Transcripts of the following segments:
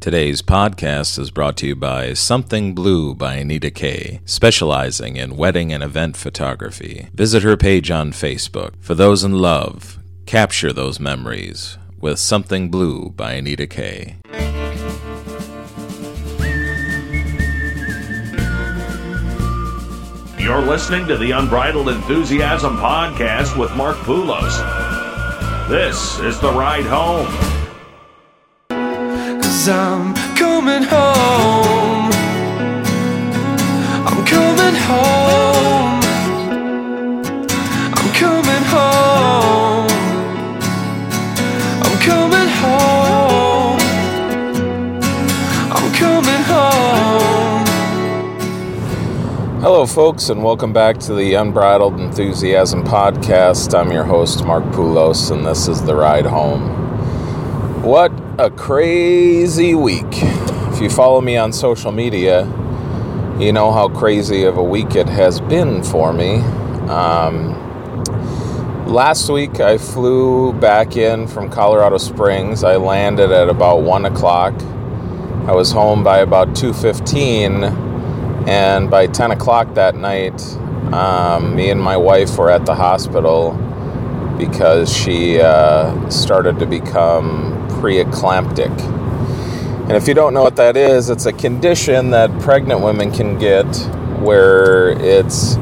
Today's podcast is brought to you by Something Blue by Anita Kay, specializing in wedding and event photography. Visit her page on Facebook. For those in love, capture those memories with Something Blue by Anita Kay. You're listening to the Unbridled Enthusiasm podcast with Mark Poulos. This is the ride home. Cause I'm coming home. I'm coming home. I'm coming home. I'm coming home. I'm coming home. Hello, folks, and welcome back to the Unbridled Enthusiasm podcast. I'm your host, Mark Poulos, and this is the ride home. What a crazy week. If you follow me on social media, you know how crazy of a week it has been for me. Um, last week, I flew back in from Colorado Springs. I landed at about 1 o'clock. I was home by about 2.15 and by 10 o'clock that night, um, me and my wife were at the hospital because she uh, started to become preeclamptic. And if you don't know what that is, it's a condition that pregnant women can get where it's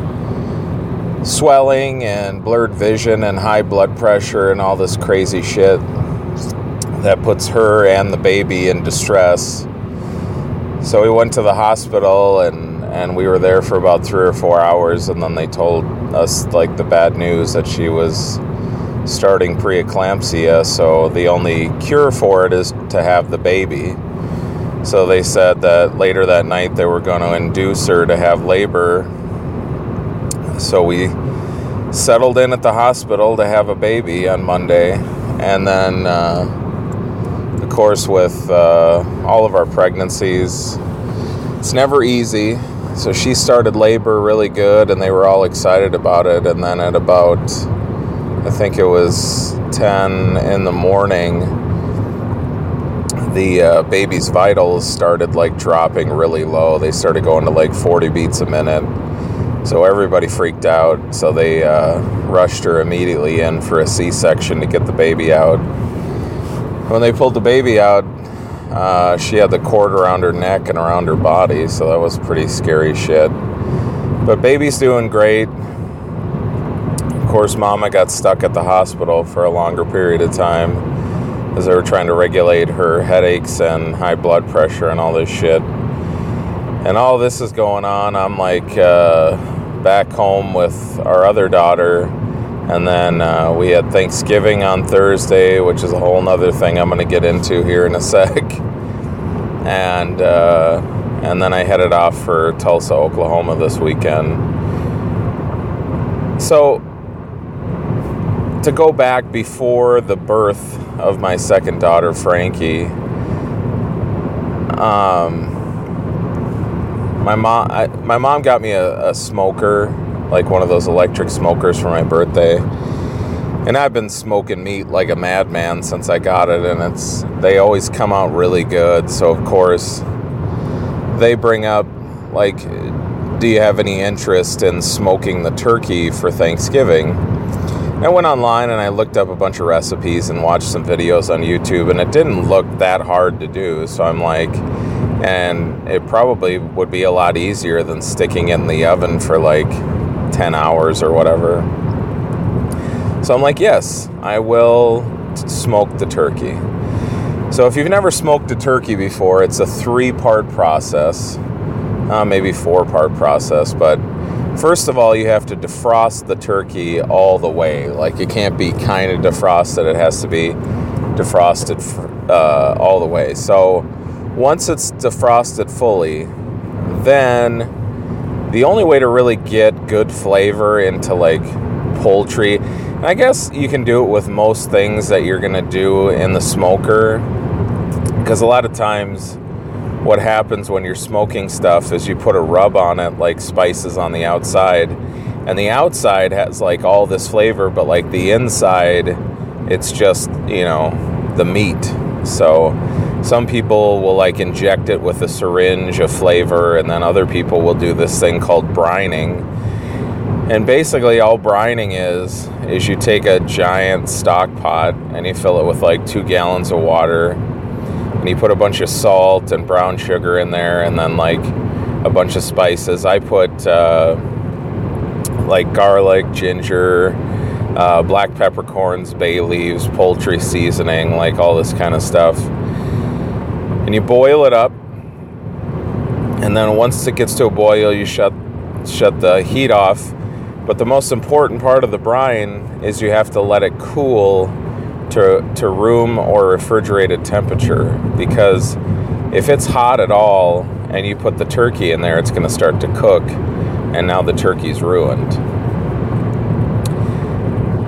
swelling and blurred vision and high blood pressure and all this crazy shit that puts her and the baby in distress. So we went to the hospital and and we were there for about three or four hours and then they told us like the bad news that she was starting preeclampsia so the only cure for it is to have the baby. So they said that later that night they were going to induce her to have labor. So we settled in at the hospital to have a baby on monday and then uh, of course with uh, all of our pregnancies it's never easy. So she started labor really good and they were all excited about it and then at about i think it was 10 in the morning the uh, baby's vitals started like dropping really low they started going to like 40 beats a minute so everybody freaked out so they uh, rushed her immediately in for a c-section to get the baby out when they pulled the baby out uh, she had the cord around her neck and around her body, so that was pretty scary shit. But baby's doing great. Of course, mama got stuck at the hospital for a longer period of time as they were trying to regulate her headaches and high blood pressure and all this shit. And all this is going on. I'm like uh, back home with our other daughter and then uh, we had Thanksgiving on Thursday, which is a whole nother thing I'm going to get into here in a sec. And uh, and then I headed off for Tulsa, Oklahoma this weekend. So to go back before the birth of my second daughter, Frankie, um, my mom, I, my mom got me a, a smoker like one of those electric smokers for my birthday. And I've been smoking meat like a madman since I got it, and it's they always come out really good. So of course, they bring up like, do you have any interest in smoking the turkey for Thanksgiving? I went online and I looked up a bunch of recipes and watched some videos on YouTube, and it didn't look that hard to do. So I'm like, and it probably would be a lot easier than sticking in the oven for like 10 hours or whatever. So I'm like, yes, I will smoke the turkey. So if you've never smoked a turkey before, it's a three part process, uh, maybe four part process. But first of all, you have to defrost the turkey all the way. Like it can't be kind of defrosted, it has to be defrosted uh, all the way. So once it's defrosted fully, then the only way to really get good flavor into like poultry, and I guess you can do it with most things that you're gonna do in the smoker, because a lot of times what happens when you're smoking stuff is you put a rub on it like spices on the outside and the outside has like all this flavor but like the inside it's just you know the meat so some people will like inject it with a syringe of flavor, and then other people will do this thing called brining. And basically, all brining is is you take a giant stock pot and you fill it with like two gallons of water, and you put a bunch of salt and brown sugar in there, and then like a bunch of spices. I put uh, like garlic, ginger, uh, black peppercorns, bay leaves, poultry seasoning, like all this kind of stuff. And you boil it up, and then once it gets to a boil, you shut shut the heat off. But the most important part of the brine is you have to let it cool to, to room or refrigerated temperature because if it's hot at all and you put the turkey in there, it's going to start to cook, and now the turkey's ruined.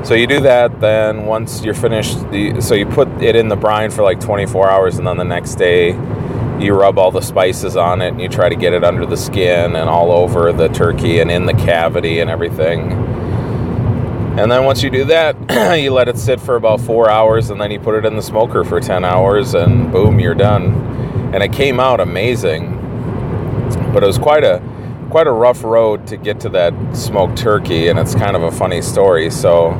So you do that, then once you're finished, the, so you put it in the brine for like 24 hours, and then the next day you rub all the spices on it and you try to get it under the skin and all over the turkey and in the cavity and everything. And then once you do that, you let it sit for about four hours and then you put it in the smoker for 10 hours and boom, you're done. And it came out amazing. But it was quite a quite a rough road to get to that smoked turkey and it's kind of a funny story. So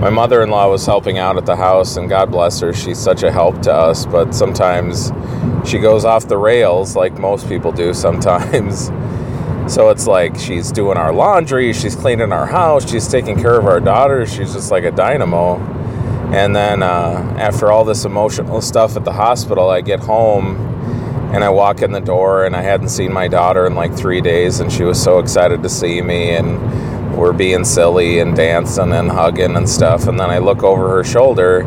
my mother-in-law was helping out at the house and god bless her she's such a help to us but sometimes she goes off the rails like most people do sometimes so it's like she's doing our laundry she's cleaning our house she's taking care of our daughter she's just like a dynamo and then uh, after all this emotional stuff at the hospital i get home and i walk in the door and i hadn't seen my daughter in like three days and she was so excited to see me and we're being silly and dancing and hugging and stuff. And then I look over her shoulder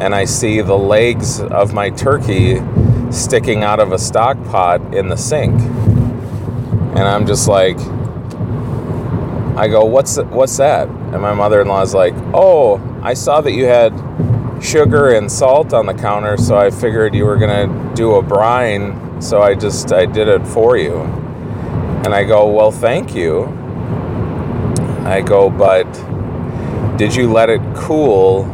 and I see the legs of my turkey sticking out of a stock pot in the sink. And I'm just like, I go, what's what's that? And my mother-in-law's like, oh, I saw that you had sugar and salt on the counter, so I figured you were gonna do a brine, so I just I did it for you. And I go, well, thank you. I go, but did you let it cool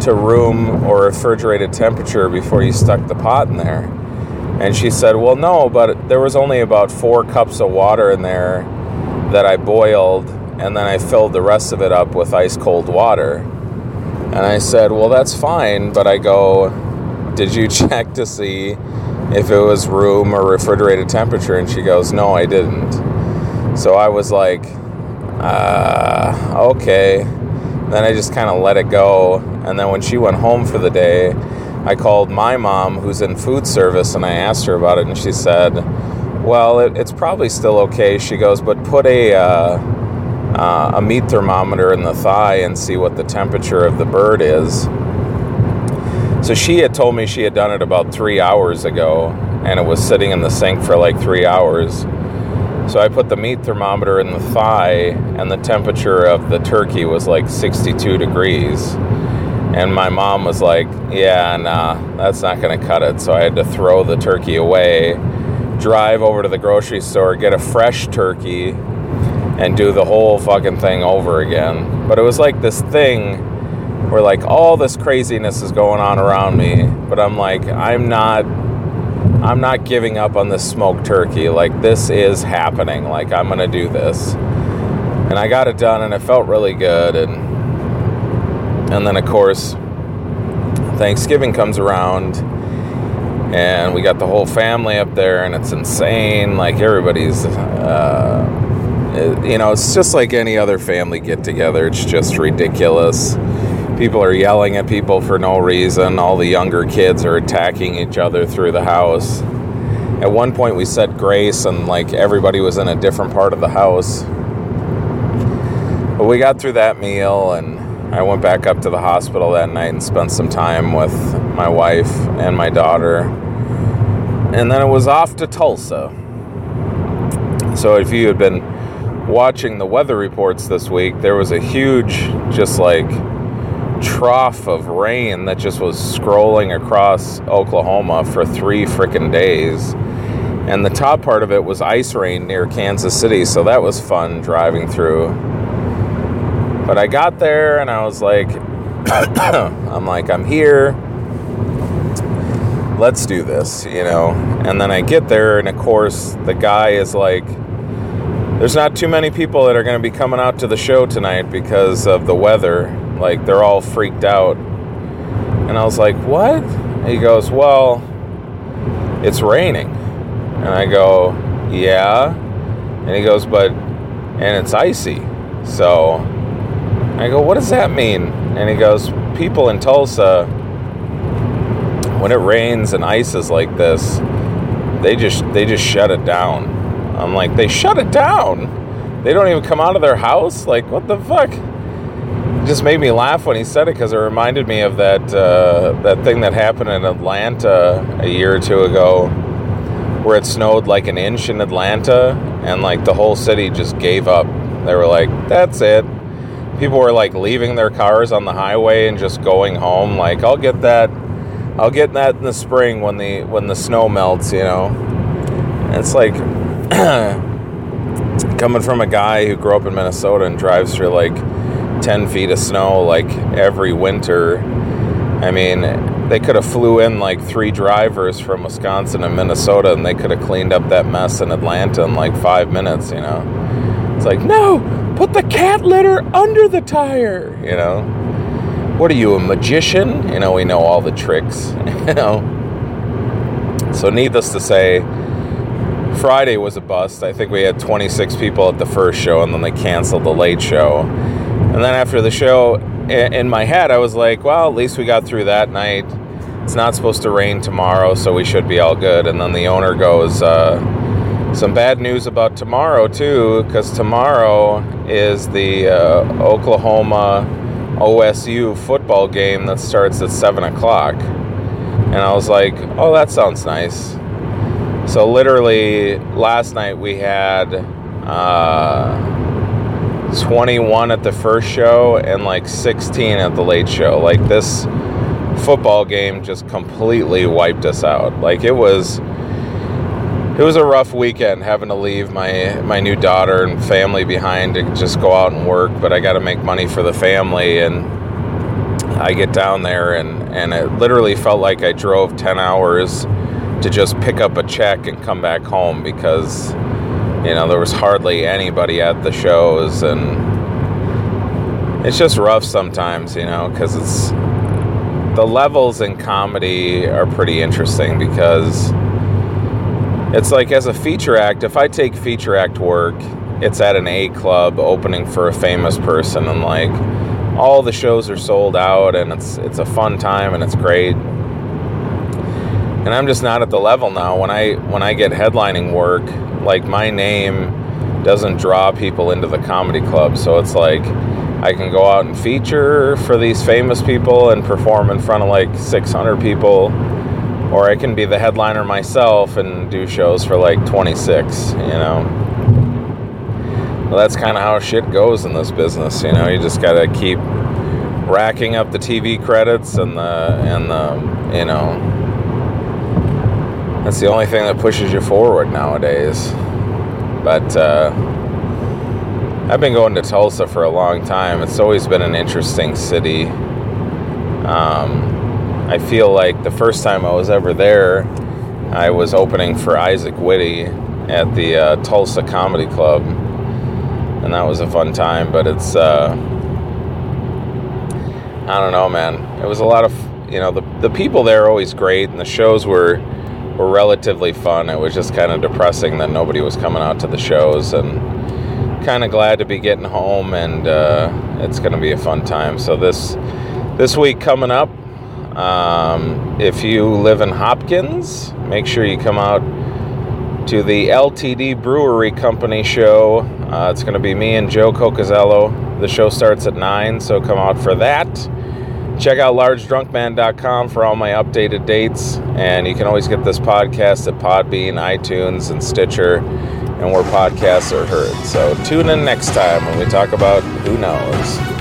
to room or refrigerated temperature before you stuck the pot in there? And she said, well, no, but there was only about four cups of water in there that I boiled, and then I filled the rest of it up with ice cold water. And I said, well, that's fine, but I go, did you check to see if it was room or refrigerated temperature? And she goes, no, I didn't. So I was like, uh, okay. Then I just kind of let it go. And then when she went home for the day, I called my mom, who's in food service, and I asked her about it, and she said, "Well, it, it's probably still okay." She goes, "But put a uh, uh, a meat thermometer in the thigh and see what the temperature of the bird is." So she had told me she had done it about three hours ago, and it was sitting in the sink for like three hours. So I put the meat thermometer in the thigh, and the temperature of the turkey was like 62 degrees. And my mom was like, Yeah, nah, that's not going to cut it. So I had to throw the turkey away, drive over to the grocery store, get a fresh turkey, and do the whole fucking thing over again. But it was like this thing where like all this craziness is going on around me, but I'm like, I'm not I'm not giving up on this smoked turkey. Like this is happening. Like I'm gonna do this. And I got it done and it felt really good and and then of course Thanksgiving comes around and we got the whole family up there and it's insane. Like everybody's uh, you know, it's just like any other family get together. It's just ridiculous. People are yelling at people for no reason. All the younger kids are attacking each other through the house. At one point, we said grace, and like everybody was in a different part of the house. But we got through that meal, and I went back up to the hospital that night and spent some time with my wife and my daughter. And then it was off to Tulsa. So if you had been watching the weather reports this week, there was a huge, just like, trough of rain that just was scrolling across Oklahoma for three freaking days. And the top part of it was ice rain near Kansas City, so that was fun driving through. But I got there and I was like, I'm like, I'm here. let's do this, you know. And then I get there, and of course, the guy is like, there's not too many people that are going to be coming out to the show tonight because of the weather. Like, they're all freaked out. And I was like, what? He goes, well, it's raining. And I go, yeah. And he goes, but, and it's icy. So I go, what does that mean? And he goes, people in Tulsa, when it rains and ices like this, they just they just shut it down. I'm like, they shut it down. They don't even come out of their house. Like, what the fuck? It just made me laugh when he said it because it reminded me of that uh, that thing that happened in Atlanta a year or two ago, where it snowed like an inch in Atlanta, and like the whole city just gave up. They were like, "That's it." People were like leaving their cars on the highway and just going home. Like, I'll get that. I'll get that in the spring when the when the snow melts. You know, and it's like coming from a guy who grew up in Minnesota and drives through like 10 feet of snow like every winter. I mean, they could have flew in like three drivers from Wisconsin and Minnesota and they could have cleaned up that mess in Atlanta in like five minutes, you know. It's like, no, put the cat litter under the tire, you know. What are you, a magician? You know, we know all the tricks, you know. So, needless to say, Friday was a bust. I think we had 26 people at the first show, and then they canceled the late show. And then after the show, in my head, I was like, well, at least we got through that night. It's not supposed to rain tomorrow, so we should be all good. And then the owner goes, uh, some bad news about tomorrow, too, because tomorrow is the uh, Oklahoma OSU football game that starts at 7 o'clock. And I was like, oh, that sounds nice. So literally last night we had uh, 21 at the first show and like 16 at the late show. Like this football game just completely wiped us out. Like it was it was a rough weekend having to leave my my new daughter and family behind to just go out and work, but I got to make money for the family and I get down there and and it literally felt like I drove 10 hours to just pick up a check and come back home because you know there was hardly anybody at the shows and it's just rough sometimes you know because it's the levels in comedy are pretty interesting because it's like as a feature act if i take feature act work it's at an a club opening for a famous person and like all the shows are sold out and it's it's a fun time and it's great and I'm just not at the level now. When I when I get headlining work, like my name doesn't draw people into the comedy club. So it's like I can go out and feature for these famous people and perform in front of like 600 people, or I can be the headliner myself and do shows for like 26. You know. Well, that's kind of how shit goes in this business. You know, you just gotta keep racking up the TV credits and the and the you know that's the only thing that pushes you forward nowadays. But uh, I've been going to Tulsa for a long time. It's always been an interesting city. Um, I feel like the first time I was ever there, I was opening for Isaac Whitty at the uh, Tulsa Comedy Club, and that was a fun time. But it's, uh, I don't know, man. It was a lot of, you know, the the people there are always great, and the shows were were relatively fun. It was just kind of depressing that nobody was coming out to the shows, and kind of glad to be getting home, and uh, it's going to be a fun time. So this this week coming up, um, if you live in Hopkins, make sure you come out to the LTD Brewery Company show. Uh, it's going to be me and Joe Cocazello. The show starts at 9, so come out for that. Check out largedrunkman.com for all my updated dates. And you can always get this podcast at Podbean, iTunes, and Stitcher, and where podcasts are heard. So tune in next time when we talk about who knows.